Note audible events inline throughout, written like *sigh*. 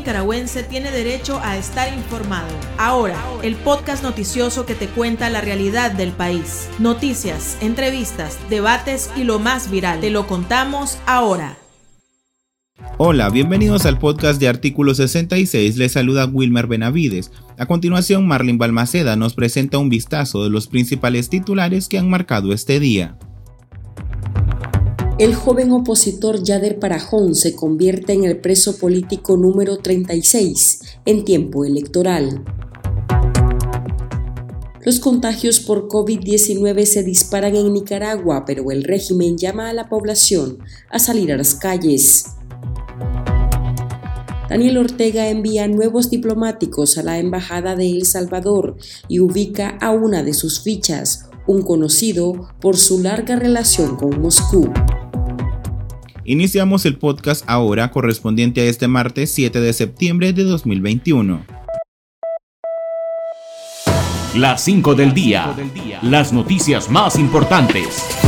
nicaragüense tiene derecho a estar informado. Ahora, el podcast noticioso que te cuenta la realidad del país. Noticias, entrevistas, debates y lo más viral. Te lo contamos ahora. Hola, bienvenidos al podcast de Artículo 66. Les saluda Wilmer Benavides. A continuación, Marlin Balmaceda nos presenta un vistazo de los principales titulares que han marcado este día. El joven opositor Yader Parajón se convierte en el preso político número 36 en tiempo electoral. Los contagios por COVID-19 se disparan en Nicaragua, pero el régimen llama a la población a salir a las calles. Daniel Ortega envía nuevos diplomáticos a la Embajada de El Salvador y ubica a una de sus fichas, un conocido por su larga relación con Moscú. Iniciamos el podcast ahora correspondiente a este martes 7 de septiembre de 2021. Las 5 del día. Las noticias más importantes.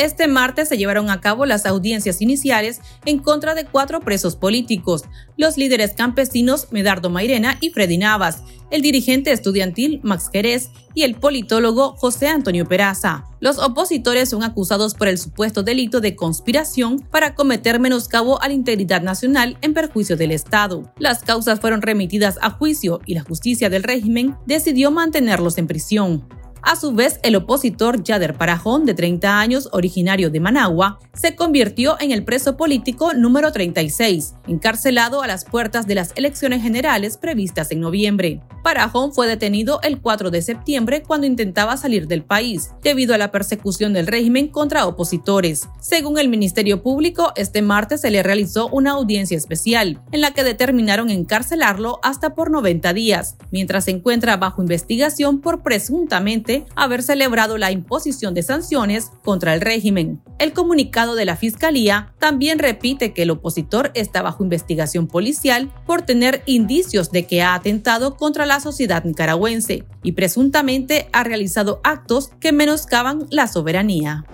Este martes se llevaron a cabo las audiencias iniciales en contra de cuatro presos políticos, los líderes campesinos Medardo Mairena y Freddy Navas, el dirigente estudiantil Max Jerez y el politólogo José Antonio Peraza. Los opositores son acusados por el supuesto delito de conspiración para cometer menoscabo a la integridad nacional en perjuicio del Estado. Las causas fueron remitidas a juicio y la justicia del régimen decidió mantenerlos en prisión. A su vez, el opositor Yader Parajón, de 30 años, originario de Managua, se convirtió en el preso político número 36, encarcelado a las puertas de las elecciones generales previstas en noviembre. Parajón fue detenido el 4 de septiembre cuando intentaba salir del país, debido a la persecución del régimen contra opositores. Según el Ministerio Público, este martes se le realizó una audiencia especial, en la que determinaron encarcelarlo hasta por 90 días, mientras se encuentra bajo investigación por presuntamente haber celebrado la imposición de sanciones contra el régimen. El comunicado de la Fiscalía también repite que el opositor está bajo investigación policial por tener indicios de que ha atentado contra la sociedad nicaragüense y presuntamente ha realizado actos que menoscaban la soberanía.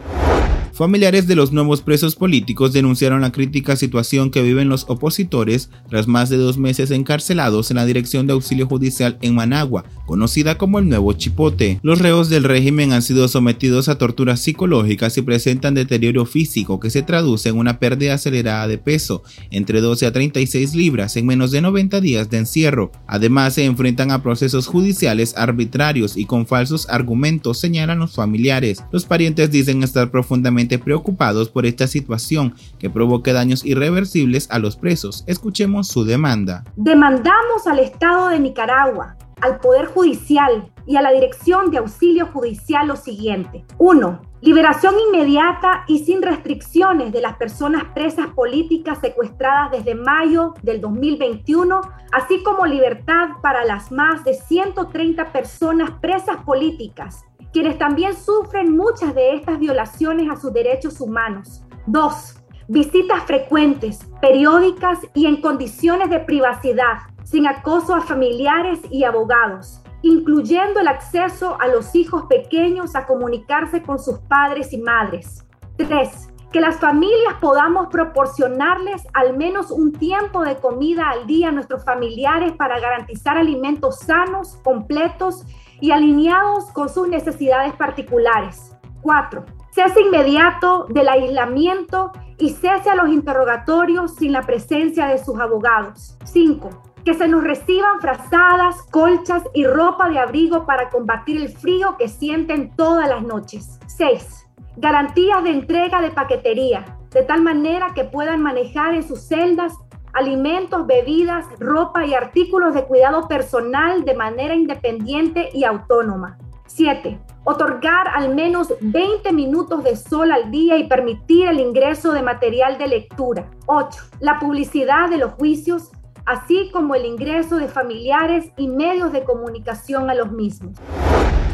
Familiares de los nuevos presos políticos denunciaron la crítica situación que viven los opositores tras más de dos meses encarcelados en la Dirección de Auxilio Judicial en Managua, conocida como el Nuevo Chipote. Los reos del régimen han sido sometidos a torturas psicológicas y presentan deterioro físico que se traduce en una pérdida acelerada de peso, entre 12 a 36 libras en menos de 90 días de encierro. Además, se enfrentan a procesos judiciales arbitrarios y con falsos argumentos, señalan los familiares. Los parientes dicen estar profundamente preocupados por esta situación que provoque daños irreversibles a los presos. Escuchemos su demanda. Demandamos al Estado de Nicaragua, al Poder Judicial y a la Dirección de Auxilio Judicial lo siguiente. 1. Liberación inmediata y sin restricciones de las personas presas políticas secuestradas desde mayo del 2021, así como libertad para las más de 130 personas presas políticas quienes también sufren muchas de estas violaciones a sus derechos humanos. Dos, visitas frecuentes, periódicas y en condiciones de privacidad, sin acoso a familiares y abogados, incluyendo el acceso a los hijos pequeños a comunicarse con sus padres y madres. Tres, que las familias podamos proporcionarles al menos un tiempo de comida al día a nuestros familiares para garantizar alimentos sanos, completos y alineados con sus necesidades particulares. 4. Cese inmediato del aislamiento y cese a los interrogatorios sin la presencia de sus abogados. 5. Que se nos reciban frazadas, colchas y ropa de abrigo para combatir el frío que sienten todas las noches. 6. Garantías de entrega de paquetería, de tal manera que puedan manejar en sus celdas alimentos, bebidas, ropa y artículos de cuidado personal de manera independiente y autónoma. 7. Otorgar al menos 20 minutos de sol al día y permitir el ingreso de material de lectura. 8. La publicidad de los juicios, así como el ingreso de familiares y medios de comunicación a los mismos.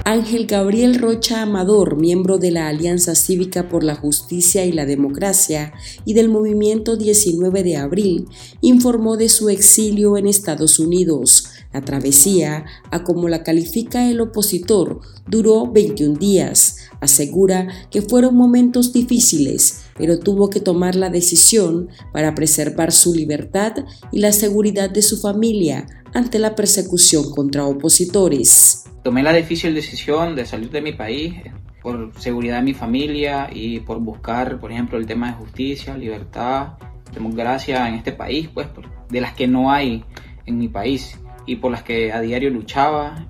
Ángel Gabriel Rocha Amador, miembro de la Alianza Cívica por la Justicia y la Democracia y del Movimiento 19 de Abril, informó de su exilio en Estados Unidos. La travesía, a como la califica el opositor, duró 21 días. Asegura que fueron momentos difíciles, pero tuvo que tomar la decisión para preservar su libertad y la seguridad de su familia ante la persecución contra opositores. Tomé la difícil decisión de salir de mi país por seguridad de mi familia y por buscar, por ejemplo, el tema de justicia, libertad, democracia en este país, pues de las que no hay en mi país y por las que a diario luchaba,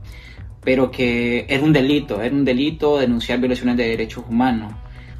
pero que era un delito, era un delito denunciar violaciones de derechos humanos.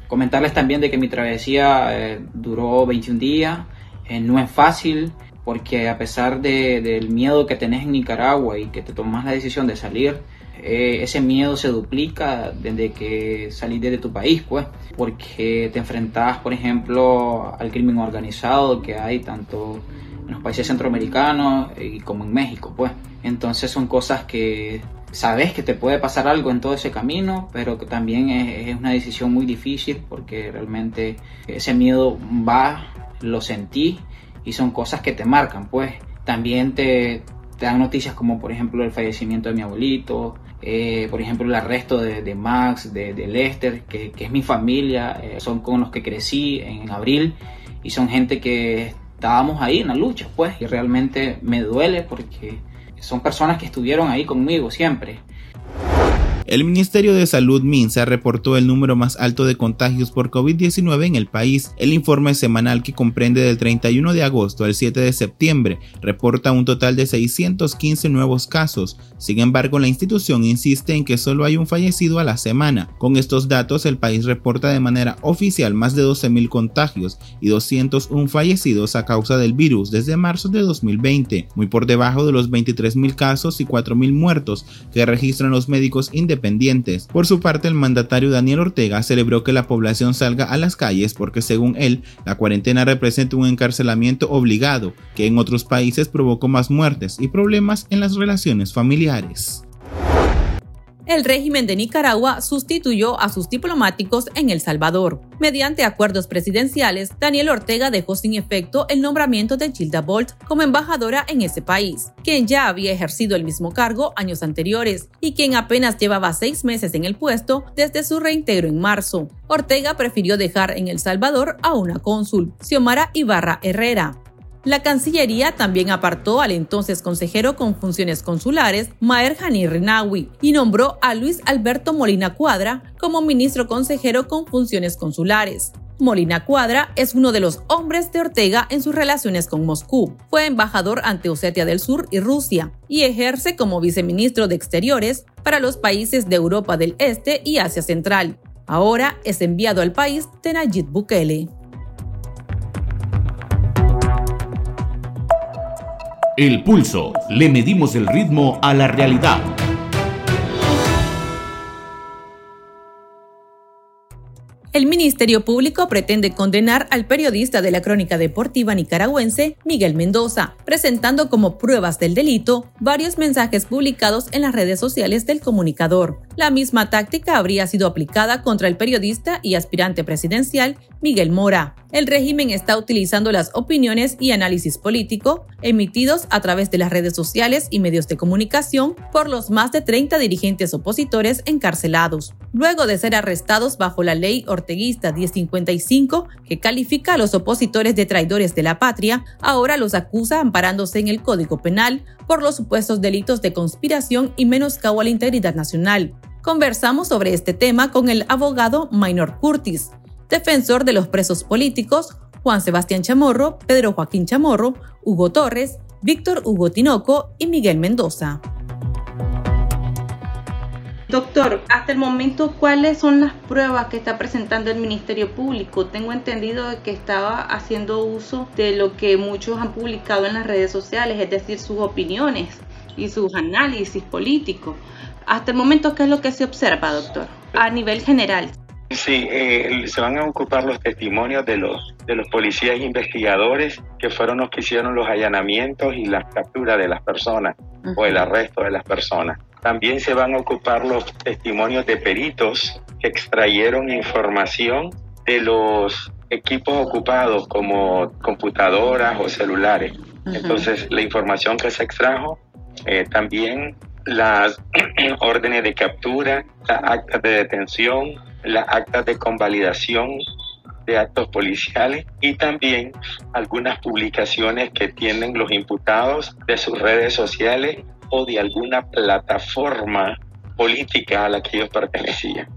Comentarles también de que mi travesía eh, duró 21 días, eh, no es fácil, porque a pesar del miedo que tenés en Nicaragua y que te tomas la decisión de salir, eh, ese miedo se duplica desde que salís de tu país, pues, porque te enfrentás, por ejemplo, al crimen organizado que hay tanto en los países centroamericanos y como en México, pues. Entonces son cosas que sabes que te puede pasar algo en todo ese camino, pero que también es, es una decisión muy difícil porque realmente ese miedo va, lo sentí y son cosas que te marcan, pues. También te, dan noticias como por ejemplo el fallecimiento de mi abuelito, eh, por ejemplo el arresto de, Max, de, Lester, que, que, es mi familia, eh, son con los que crecí en abril y son gente que estábamos ahí en la lucha, pues, y realmente me duele porque son personas que estuvieron ahí conmigo siempre. El Ministerio de Salud MINSA reportó el número más alto de contagios por COVID-19 en el país. El informe semanal que comprende del 31 de agosto al 7 de septiembre reporta un total de 615 nuevos casos. Sin embargo, la institución insiste en que solo hay un fallecido a la semana. Con estos datos, el país reporta de manera oficial más de 12.000 contagios y 201 fallecidos a causa del virus desde marzo de 2020, muy por debajo de los 23.000 casos y 4.000 muertos que registran los médicos independientes por su parte, el mandatario Daniel Ortega celebró que la población salga a las calles porque según él, la cuarentena representa un encarcelamiento obligado que en otros países provocó más muertes y problemas en las relaciones familiares el régimen de Nicaragua sustituyó a sus diplomáticos en El Salvador. Mediante acuerdos presidenciales, Daniel Ortega dejó sin efecto el nombramiento de Gilda Bolt como embajadora en ese país, quien ya había ejercido el mismo cargo años anteriores y quien apenas llevaba seis meses en el puesto desde su reintegro en marzo. Ortega prefirió dejar en El Salvador a una cónsul, Xiomara Ibarra Herrera, la Cancillería también apartó al entonces consejero con funciones consulares, Maher Hani Renawi, y nombró a Luis Alberto Molina Cuadra como ministro consejero con funciones consulares. Molina Cuadra es uno de los hombres de Ortega en sus relaciones con Moscú. Fue embajador ante Osetia del Sur y Rusia y ejerce como viceministro de Exteriores para los países de Europa del Este y Asia Central. Ahora es enviado al país de Nayib Bukele. El pulso. Le medimos el ritmo a la realidad. El Ministerio Público pretende condenar al periodista de la crónica deportiva nicaragüense Miguel Mendoza, presentando como pruebas del delito varios mensajes publicados en las redes sociales del comunicador. La misma táctica habría sido aplicada contra el periodista y aspirante presidencial Miguel Mora. El régimen está utilizando las opiniones y análisis político emitidos a través de las redes sociales y medios de comunicación por los más de 30 dirigentes opositores encarcelados, luego de ser arrestados bajo la ley orteguista 1055 que califica a los opositores de traidores de la patria, ahora los acusa amparándose en el Código Penal por los supuestos delitos de conspiración y menoscabo a la integridad nacional. Conversamos sobre este tema con el abogado Minor Curtis, defensor de los presos políticos Juan Sebastián Chamorro, Pedro Joaquín Chamorro, Hugo Torres, Víctor Hugo Tinoco y Miguel Mendoza. Doctor, hasta el momento, ¿cuáles son las pruebas que está presentando el Ministerio Público? Tengo entendido que estaba haciendo uso de lo que muchos han publicado en las redes sociales, es decir, sus opiniones y sus análisis políticos. Hasta el momento, ¿qué es lo que se observa, doctor? A nivel general. Sí, eh, se van a ocupar los testimonios de los, de los policías investigadores que fueron los que hicieron los allanamientos y la captura de las personas o el arresto de las personas. También se van a ocupar los testimonios de peritos que extrayeron información de los equipos ocupados como computadoras o celulares. Entonces, la información que se extrajo, eh, también las *clears throat* órdenes de captura, las actas de detención, las actas de convalidación de actos policiales y también algunas publicaciones que tienen los imputados de sus redes sociales o de alguna plataforma política a la que ellos pertenecían.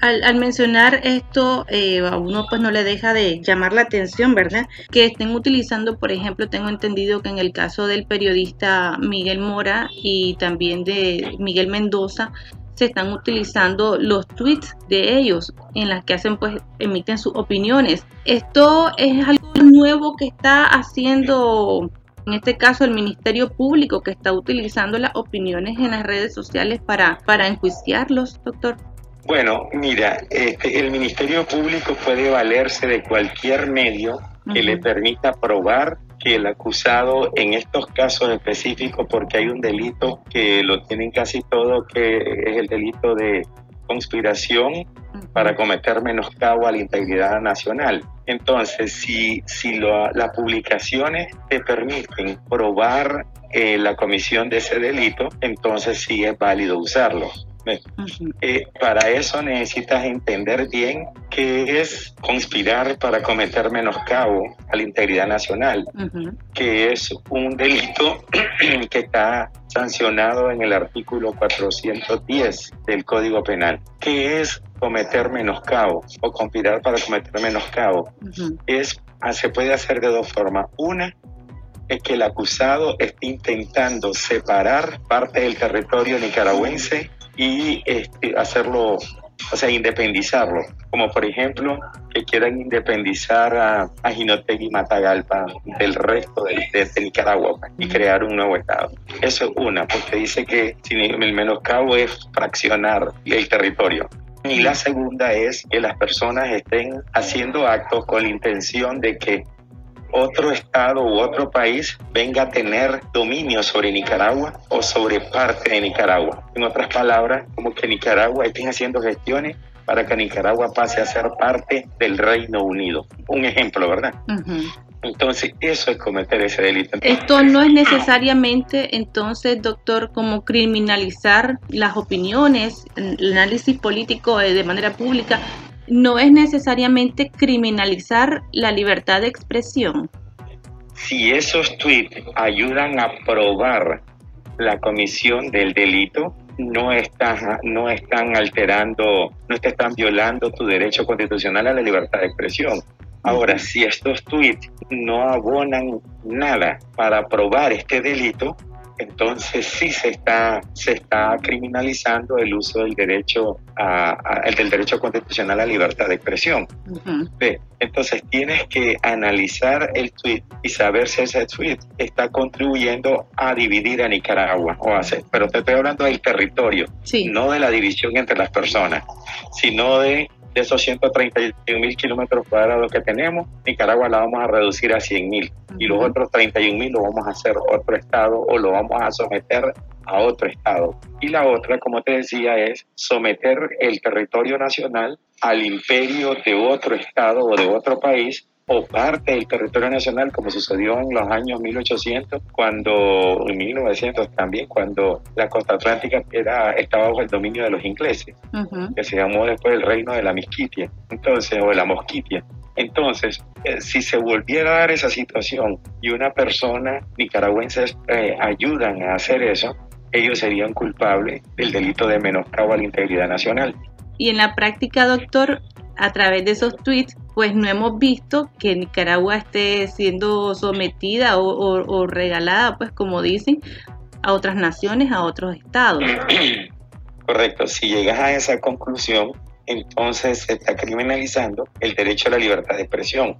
Al, mencionar esto, eh, a uno pues no le deja de llamar la atención, ¿verdad? Que estén utilizando, por ejemplo, tengo entendido que en el caso del periodista Miguel Mora y también de Miguel Mendoza, se están utilizando los tweets de ellos en las que hacen pues emiten sus opiniones. Esto es algo nuevo que está haciendo en este caso el Ministerio Público que está utilizando las opiniones en las redes sociales para, para enjuiciarlos, doctor. Bueno, mira, este, el Ministerio Público puede valerse de cualquier medio que le permita probar que el acusado en estos casos específicos, porque hay un delito que lo tienen casi todo, que es el delito de conspiración para cometer menoscabo a la integridad nacional. Entonces, si, si las publicaciones te permiten probar eh, la comisión de ese delito, entonces sí es válido usarlo. Eh, para eso necesitas entender bien qué es conspirar para cometer menoscabo a la integridad nacional, que es un delito *clears throat* que está sancionado en el artículo 410 del Código Penal, que es cometer menoscabo o conspirar para cometer menoscabo. es, ah, se puede hacer de dos formas. Una, es que el acusado esté intentando separar parte del territorio nicaragüense y este, hacerlo, o sea, independizarlo. Como por ejemplo, que quieran independizar a, a y Matagalpa del resto de, Nicaragua pues, y crear un nuevo Estado. Eso es una, porque dice que el menoscabo es fraccionar el territorio. Y la segunda es que las personas estén haciendo actos con la intención de que otro estado u otro país venga a tener dominio sobre Nicaragua o sobre parte de Nicaragua. En otras palabras, como que Nicaragua esté haciendo gestiones para que Nicaragua pase a ser parte del Reino Unido. Un ejemplo, ¿verdad? Entonces, eso es cometer ese delito. Esto no es necesariamente, entonces, doctor, como criminalizar las opiniones, el análisis político de manera pública, no es necesariamente criminalizar la libertad de expresión. Si esos tweets ayudan a probar la comisión del delito, no están, no están alterando, no te están violando tu derecho constitucional a la libertad de expresión. Ahora, si estos tweets no abonan nada para probar este delito, entonces *laughs* sí se está, se está criminalizando el uso del derecho, a, el del derecho constitucional a libertad de expresión. Entonces tienes que analizar el tweet y saber si ese tweet está contribuyendo a dividir a Nicaragua o hacer, pero te estoy hablando del territorio, no de la división entre las personas, sino de de esos 131 mil kilómetros cuadrados que tenemos, Nicaragua la vamos a reducir a 100 mil y los otros 31 mil lo vamos a hacer otro estado o lo vamos a someter a otro estado. Y la otra, como te decía, es someter el territorio nacional al imperio de otro estado o de otro país o parte del territorio nacional, como sucedió en los años 1800, cuando, en 1900 también, cuando la costa atlántica era, estaba bajo el dominio de los ingleses, que se llamó después el reino de la Misquitia, entonces, o de la Mosquitia. Entonces, eh, si se volviera a dar esa situación y una persona nicaragüense eh, ayudan a hacer eso, ellos serían culpables del delito de menoscabo a la integridad nacional. Y en la práctica, doctor, a través de esos tweets, pues no hemos visto que Nicaragua esté siendo sometida o, regalada, pues como dicen, a otras naciones, a otros estados. Correcto, si llegas a esa conclusión, entonces se está criminalizando el derecho a la libertad de expresión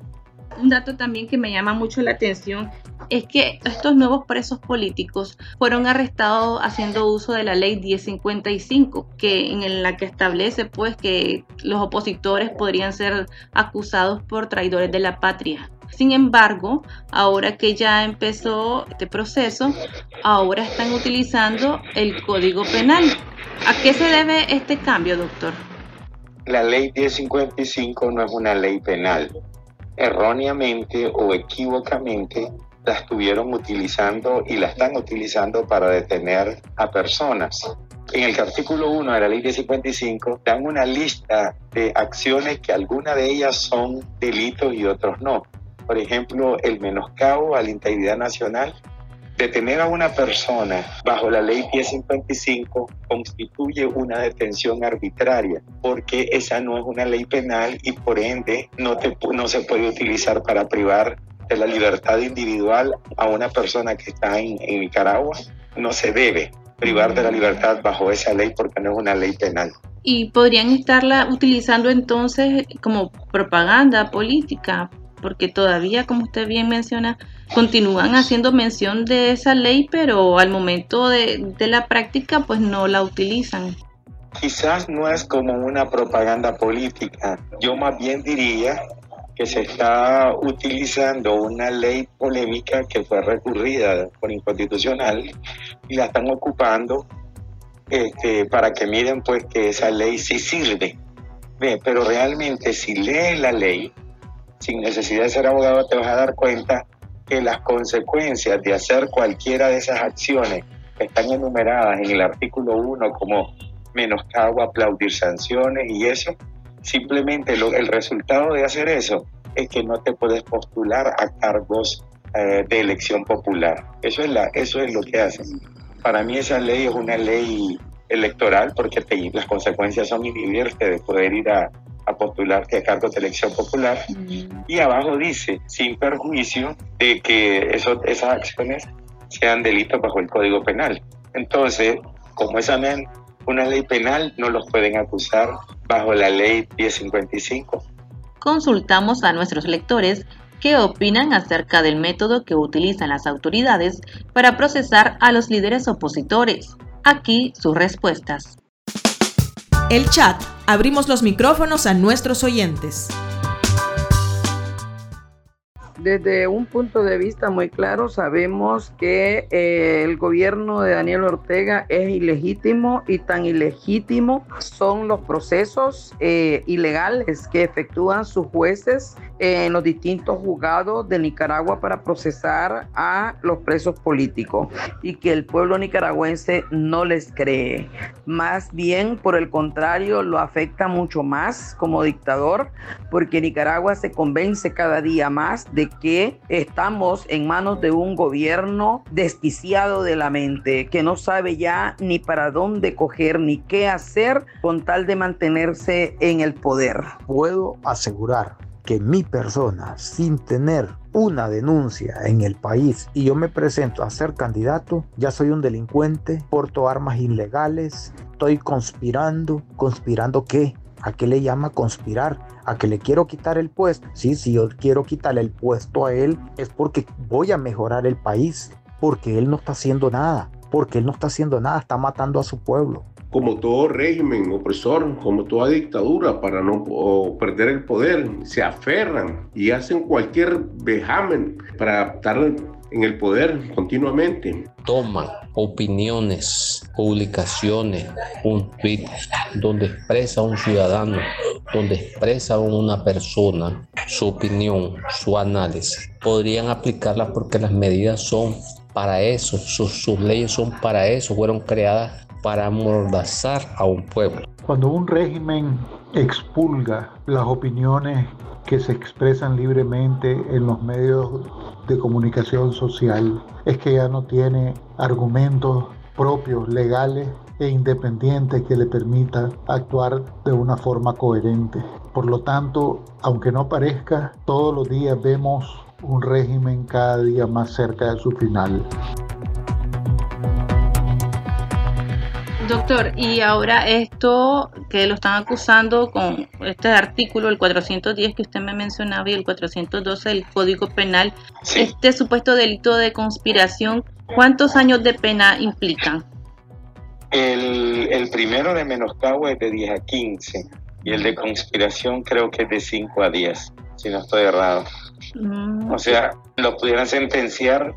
un dato también que me llama mucho la atención es que estos nuevos presos políticos fueron arrestados haciendo uso de la ley 1055, que en la que establece pues que los opositores podrían ser acusados por traidores de la patria. Sin embargo, ahora que ya empezó este proceso, ahora están utilizando el Código Penal. ¿A qué se debe este cambio, doctor? La ley 1055 no es una ley penal, erróneamente o equivocamente la estuvieron utilizando y la están utilizando para detener a personas. en el artículo 1 de la ley de 55 dan una lista de acciones que algunas de ellas son delitos y otros no. Por ejemplo, el menoscabo a la integridad nacional. Detener a una persona bajo la ley 1055 constituye una detención arbitraria porque esa no es una ley penal y por ende no, te, no se puede utilizar para privar de la libertad individual a una persona que está en, en Nicaragua. No se debe privar de la libertad bajo esa ley porque no es una ley penal. Y podrían estarla utilizando entonces como propaganda política, porque todavía, como usted bien menciona, continúan haciendo mención de esa ley, pero al momento de, la práctica pues no la utilizan. Quizás no es como una propaganda política, yo más bien diría que se está utilizando una ley polémica que fue recurrida por inconstitucional y la están ocupando este, para que miren pues que esa ley sí sirve. pero realmente si lees la ley, sin necesidad de ser abogado, te vas a dar cuenta que las consecuencias de hacer cualquiera de esas acciones están enumeradas en el artículo 1 como menoscabo, aplaudir sanciones y eso, Simplemente el resultado de hacer eso es que no te puedes postular a cargos eh, de elección popular. Eso es, la, eso es lo que hacen. Para mí esa ley es una ley electoral porque las consecuencias son inhibirte de poder ir a, postularte a cargos de elección popular. Mm. Y abajo dice, sin perjuicio de que eso, esas acciones sean delitos bajo el Código Penal. Entonces, como esa una ley penal, no los pueden acusar bajo la ley 1055. Consultamos a nuestros lectores qué opinan acerca del método que utilizan las autoridades para procesar a los líderes opositores. Aquí sus respuestas. El chat. Abrimos los micrófonos a nuestros oyentes. Desde un punto de vista muy claro, sabemos que eh, el gobierno de Daniel Ortega es ilegítimo y tan ilegítimo son los procesos eh, ilegales que efectúan sus jueces en los distintos juzgados de Nicaragua para procesar a los presos políticos y que el pueblo nicaragüense no les cree. Más bien, por el contrario, lo afecta mucho más como dictador porque Nicaragua se convence cada día más de que estamos en manos de un gobierno desquiciado de la mente, que no sabe ya ni para dónde coger ni qué hacer con tal de mantenerse en el poder. Puedo asegurar que mi persona, sin tener una denuncia en el país y yo me presento a ser candidato, ya soy un delincuente, porto armas ilegales, estoy conspirando. ¿Conspirando qué? ¿A qué le llama conspirar? ¿A que le quiero quitar el puesto? Sí, si yo quiero quitarle el puesto a él es porque voy a mejorar el país, porque él no está haciendo nada, porque él no está haciendo nada, está matando a su pueblo como todo régimen opresor, como toda dictadura, para no perder el poder, se aferran y hacen cualquier vejamen para estar en el poder continuamente. Toman opiniones, publicaciones, un tweet donde expresa un ciudadano, donde expresa una persona su opinión, su análisis. Podrían aplicarlas porque las medidas son para eso, sus, sus leyes son para eso, fueron creadas para amordazar a un pueblo. Cuando un régimen expulga las opiniones que se expresan libremente en los medios de comunicación social, es que ya no tiene argumentos propios, legales e independientes que le permita actuar de una forma coherente. Por lo tanto, aunque no parezca, todos los días vemos un régimen cada día más cerca de su final. Doctor, y ahora esto que lo están acusando con este artículo, el 410 que usted me mencionaba y el 412 del Código Penal, este supuesto delito de conspiración, ¿cuántos años de pena implican? El, primero de menoscabo es de 10 a 15 y el de conspiración creo que es de 5 a 10, si no estoy errado. Mm. O sea, lo pudieran sentenciar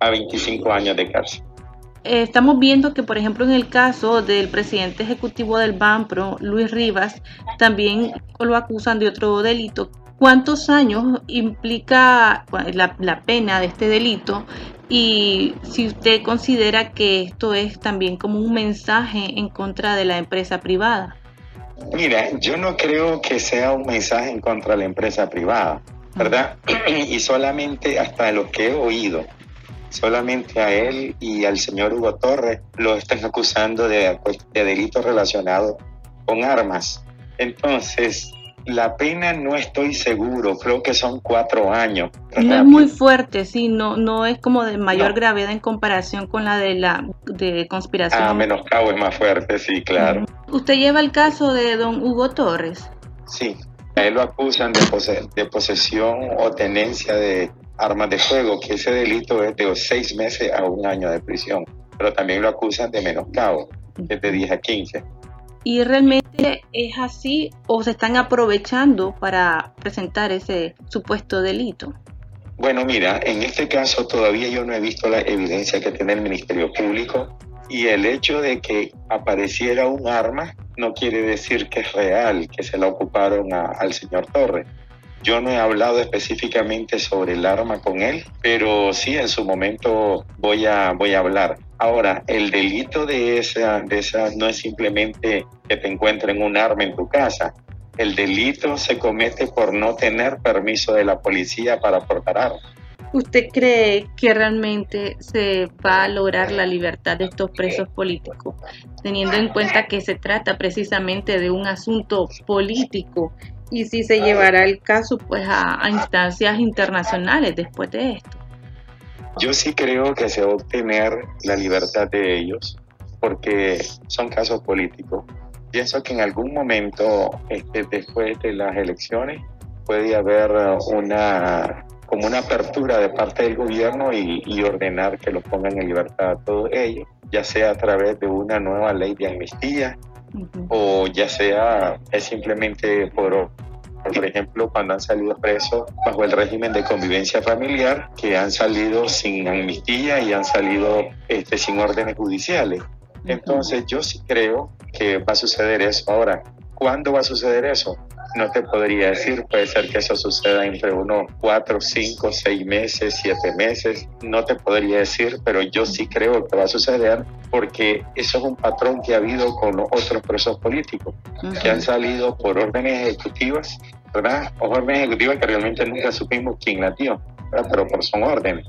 a 25 años de cárcel. Eh, estamos viendo que, por ejemplo, en el caso del presidente ejecutivo del BANPRO, Luis Rivas, también lo acusan de otro delito. ¿Cuántos años implica la, pena de este delito y si usted considera que esto es también como un mensaje en contra de la empresa privada. Mira, yo no creo que sea un mensaje en contra de la empresa privada, ¿verdad? *clears throat* Y solamente hasta lo que he oído, solamente a él y al señor Hugo Torres lo están acusando de, de delitos relacionados con armas. Entonces, la pena no estoy seguro, creo que son cuatro años. No es muy fuerte, sí, no, no es como de mayor gravedad en comparación con la de la de conspiración. Ah, menoscabo es más fuerte, sí, claro. ¿Usted lleva el caso de don Hugo Torres? Sí, a él lo acusan de, de posesión o tenencia de armas de fuego, que ese delito es de seis meses a un año de prisión, pero también lo acusan de menoscabo, que es de 10 a 15. ¿Y realmente es así o se están aprovechando para presentar ese supuesto delito? Bueno, mira, en este caso todavía yo no he visto la evidencia que tiene el Ministerio Público y el hecho de que apareciera un arma no quiere decir que es real, que se la ocuparon al señor Torres. Yo no he hablado específicamente sobre el arma con él, pero sí en su momento voy a, voy a hablar. Ahora, el delito de esa, de esa no es simplemente que te encuentren un arma en tu casa. El delito se comete por no tener permiso de la policía para portar armas. ¿Usted cree que realmente se va a lograr la libertad de estos presos políticos, teniendo en cuenta que se trata precisamente de un asunto político y si se llevará el caso pues a, instancias internacionales después de esto. Yo sí creo que se va a obtener la libertad de ellos porque son casos políticos. Pienso que en algún momento este, después de las elecciones puede haber una como una apertura de parte del gobierno y, y, ordenar que los pongan en libertad a todos ellos, ya sea a través de una nueva ley de amnistía o ya sea es simplemente por por ejemplo, cuando han salido presos bajo el régimen de convivencia familiar, que han salido sin amnistía y han salido este, sin órdenes judiciales. Entonces, yo sí creo que va a suceder eso. Ahora, ¿cuándo va a suceder eso? No te podría decir, puede ser que eso suceda entre unos cuatro, cinco, seis meses, siete meses, no te podría decir, pero yo sí creo que va a suceder porque eso es un patrón que ha habido con otros presos políticos, que han salido por órdenes ejecutivas, ¿verdad? O órdenes ejecutivas que realmente nunca supimos quién la dio, pero por son órdenes.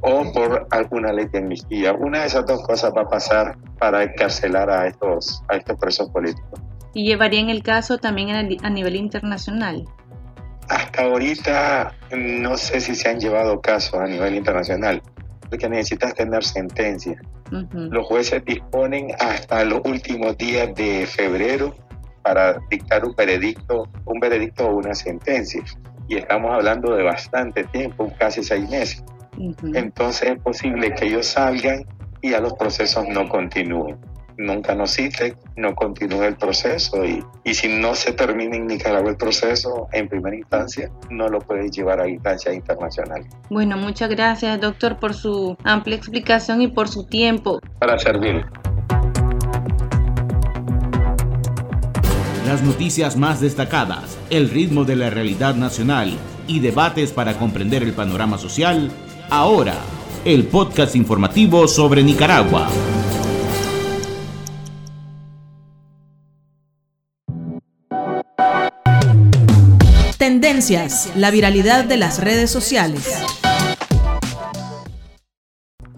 O por alguna ley de amnistía. Una de esas dos cosas va a pasar para encarcelar a estos, a estos presos políticos y llevarían el caso también a nivel internacional. Hasta ahorita no sé si se han llevado casos a nivel internacional, porque necesitas tener sentencia. Los jueces disponen hasta los últimos días de febrero para dictar un veredicto, un veredicto o una sentencia. Y estamos hablando de bastante tiempo, casi seis meses. Entonces es posible que ellos salgan y a los procesos no continúen nunca nos cite, no continúe el proceso y, y si no se termina en Nicaragua el proceso en primera instancia, no lo puede llevar a instancias internacionales. Bueno, muchas gracias doctor por su amplia explicación y por su tiempo. Para servir. Las noticias más destacadas, el ritmo de la realidad nacional y debates para comprender el panorama social, ahora, el podcast informativo sobre Nicaragua. Tendencias, la viralidad de las redes sociales.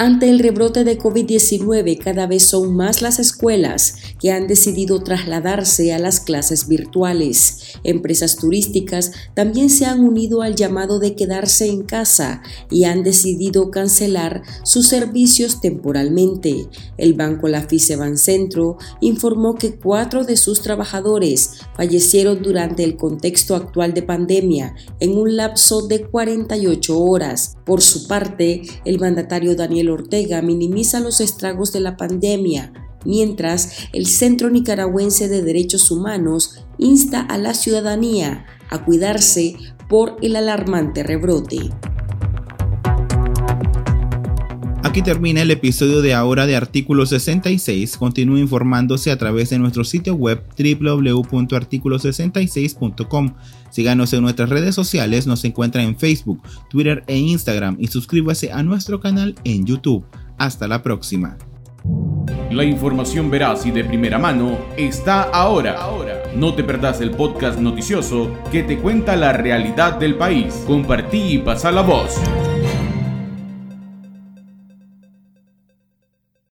Ante el rebrote de COVID-19, cada vez son más las escuelas que han decidido trasladarse a las clases virtuales. Empresas turísticas también se han unido al llamado de quedarse en casa y han decidido cancelar sus servicios temporalmente. El banco Lafice Centro informó que cuatro de sus trabajadores fallecieron durante el contexto actual de pandemia en un lapso de 48 horas. Por su parte, el mandatario Daniel Ortega minimiza los estragos de la pandemia, mientras el Centro Nicaragüense de Derechos Humanos insta a la ciudadanía a cuidarse por el alarmante rebrote. Aquí termina el episodio de ahora de Artículo 66. Continúe informándose a través de nuestro sitio web www.articulo66.com. Síganos en nuestras redes sociales, nos encuentra en Facebook, Twitter e Instagram y suscríbase a nuestro canal en YouTube. Hasta la próxima. La información veraz y de primera mano está ahora. No te perdás el podcast noticioso que te cuenta la realidad del país. Compartí y pasa la voz.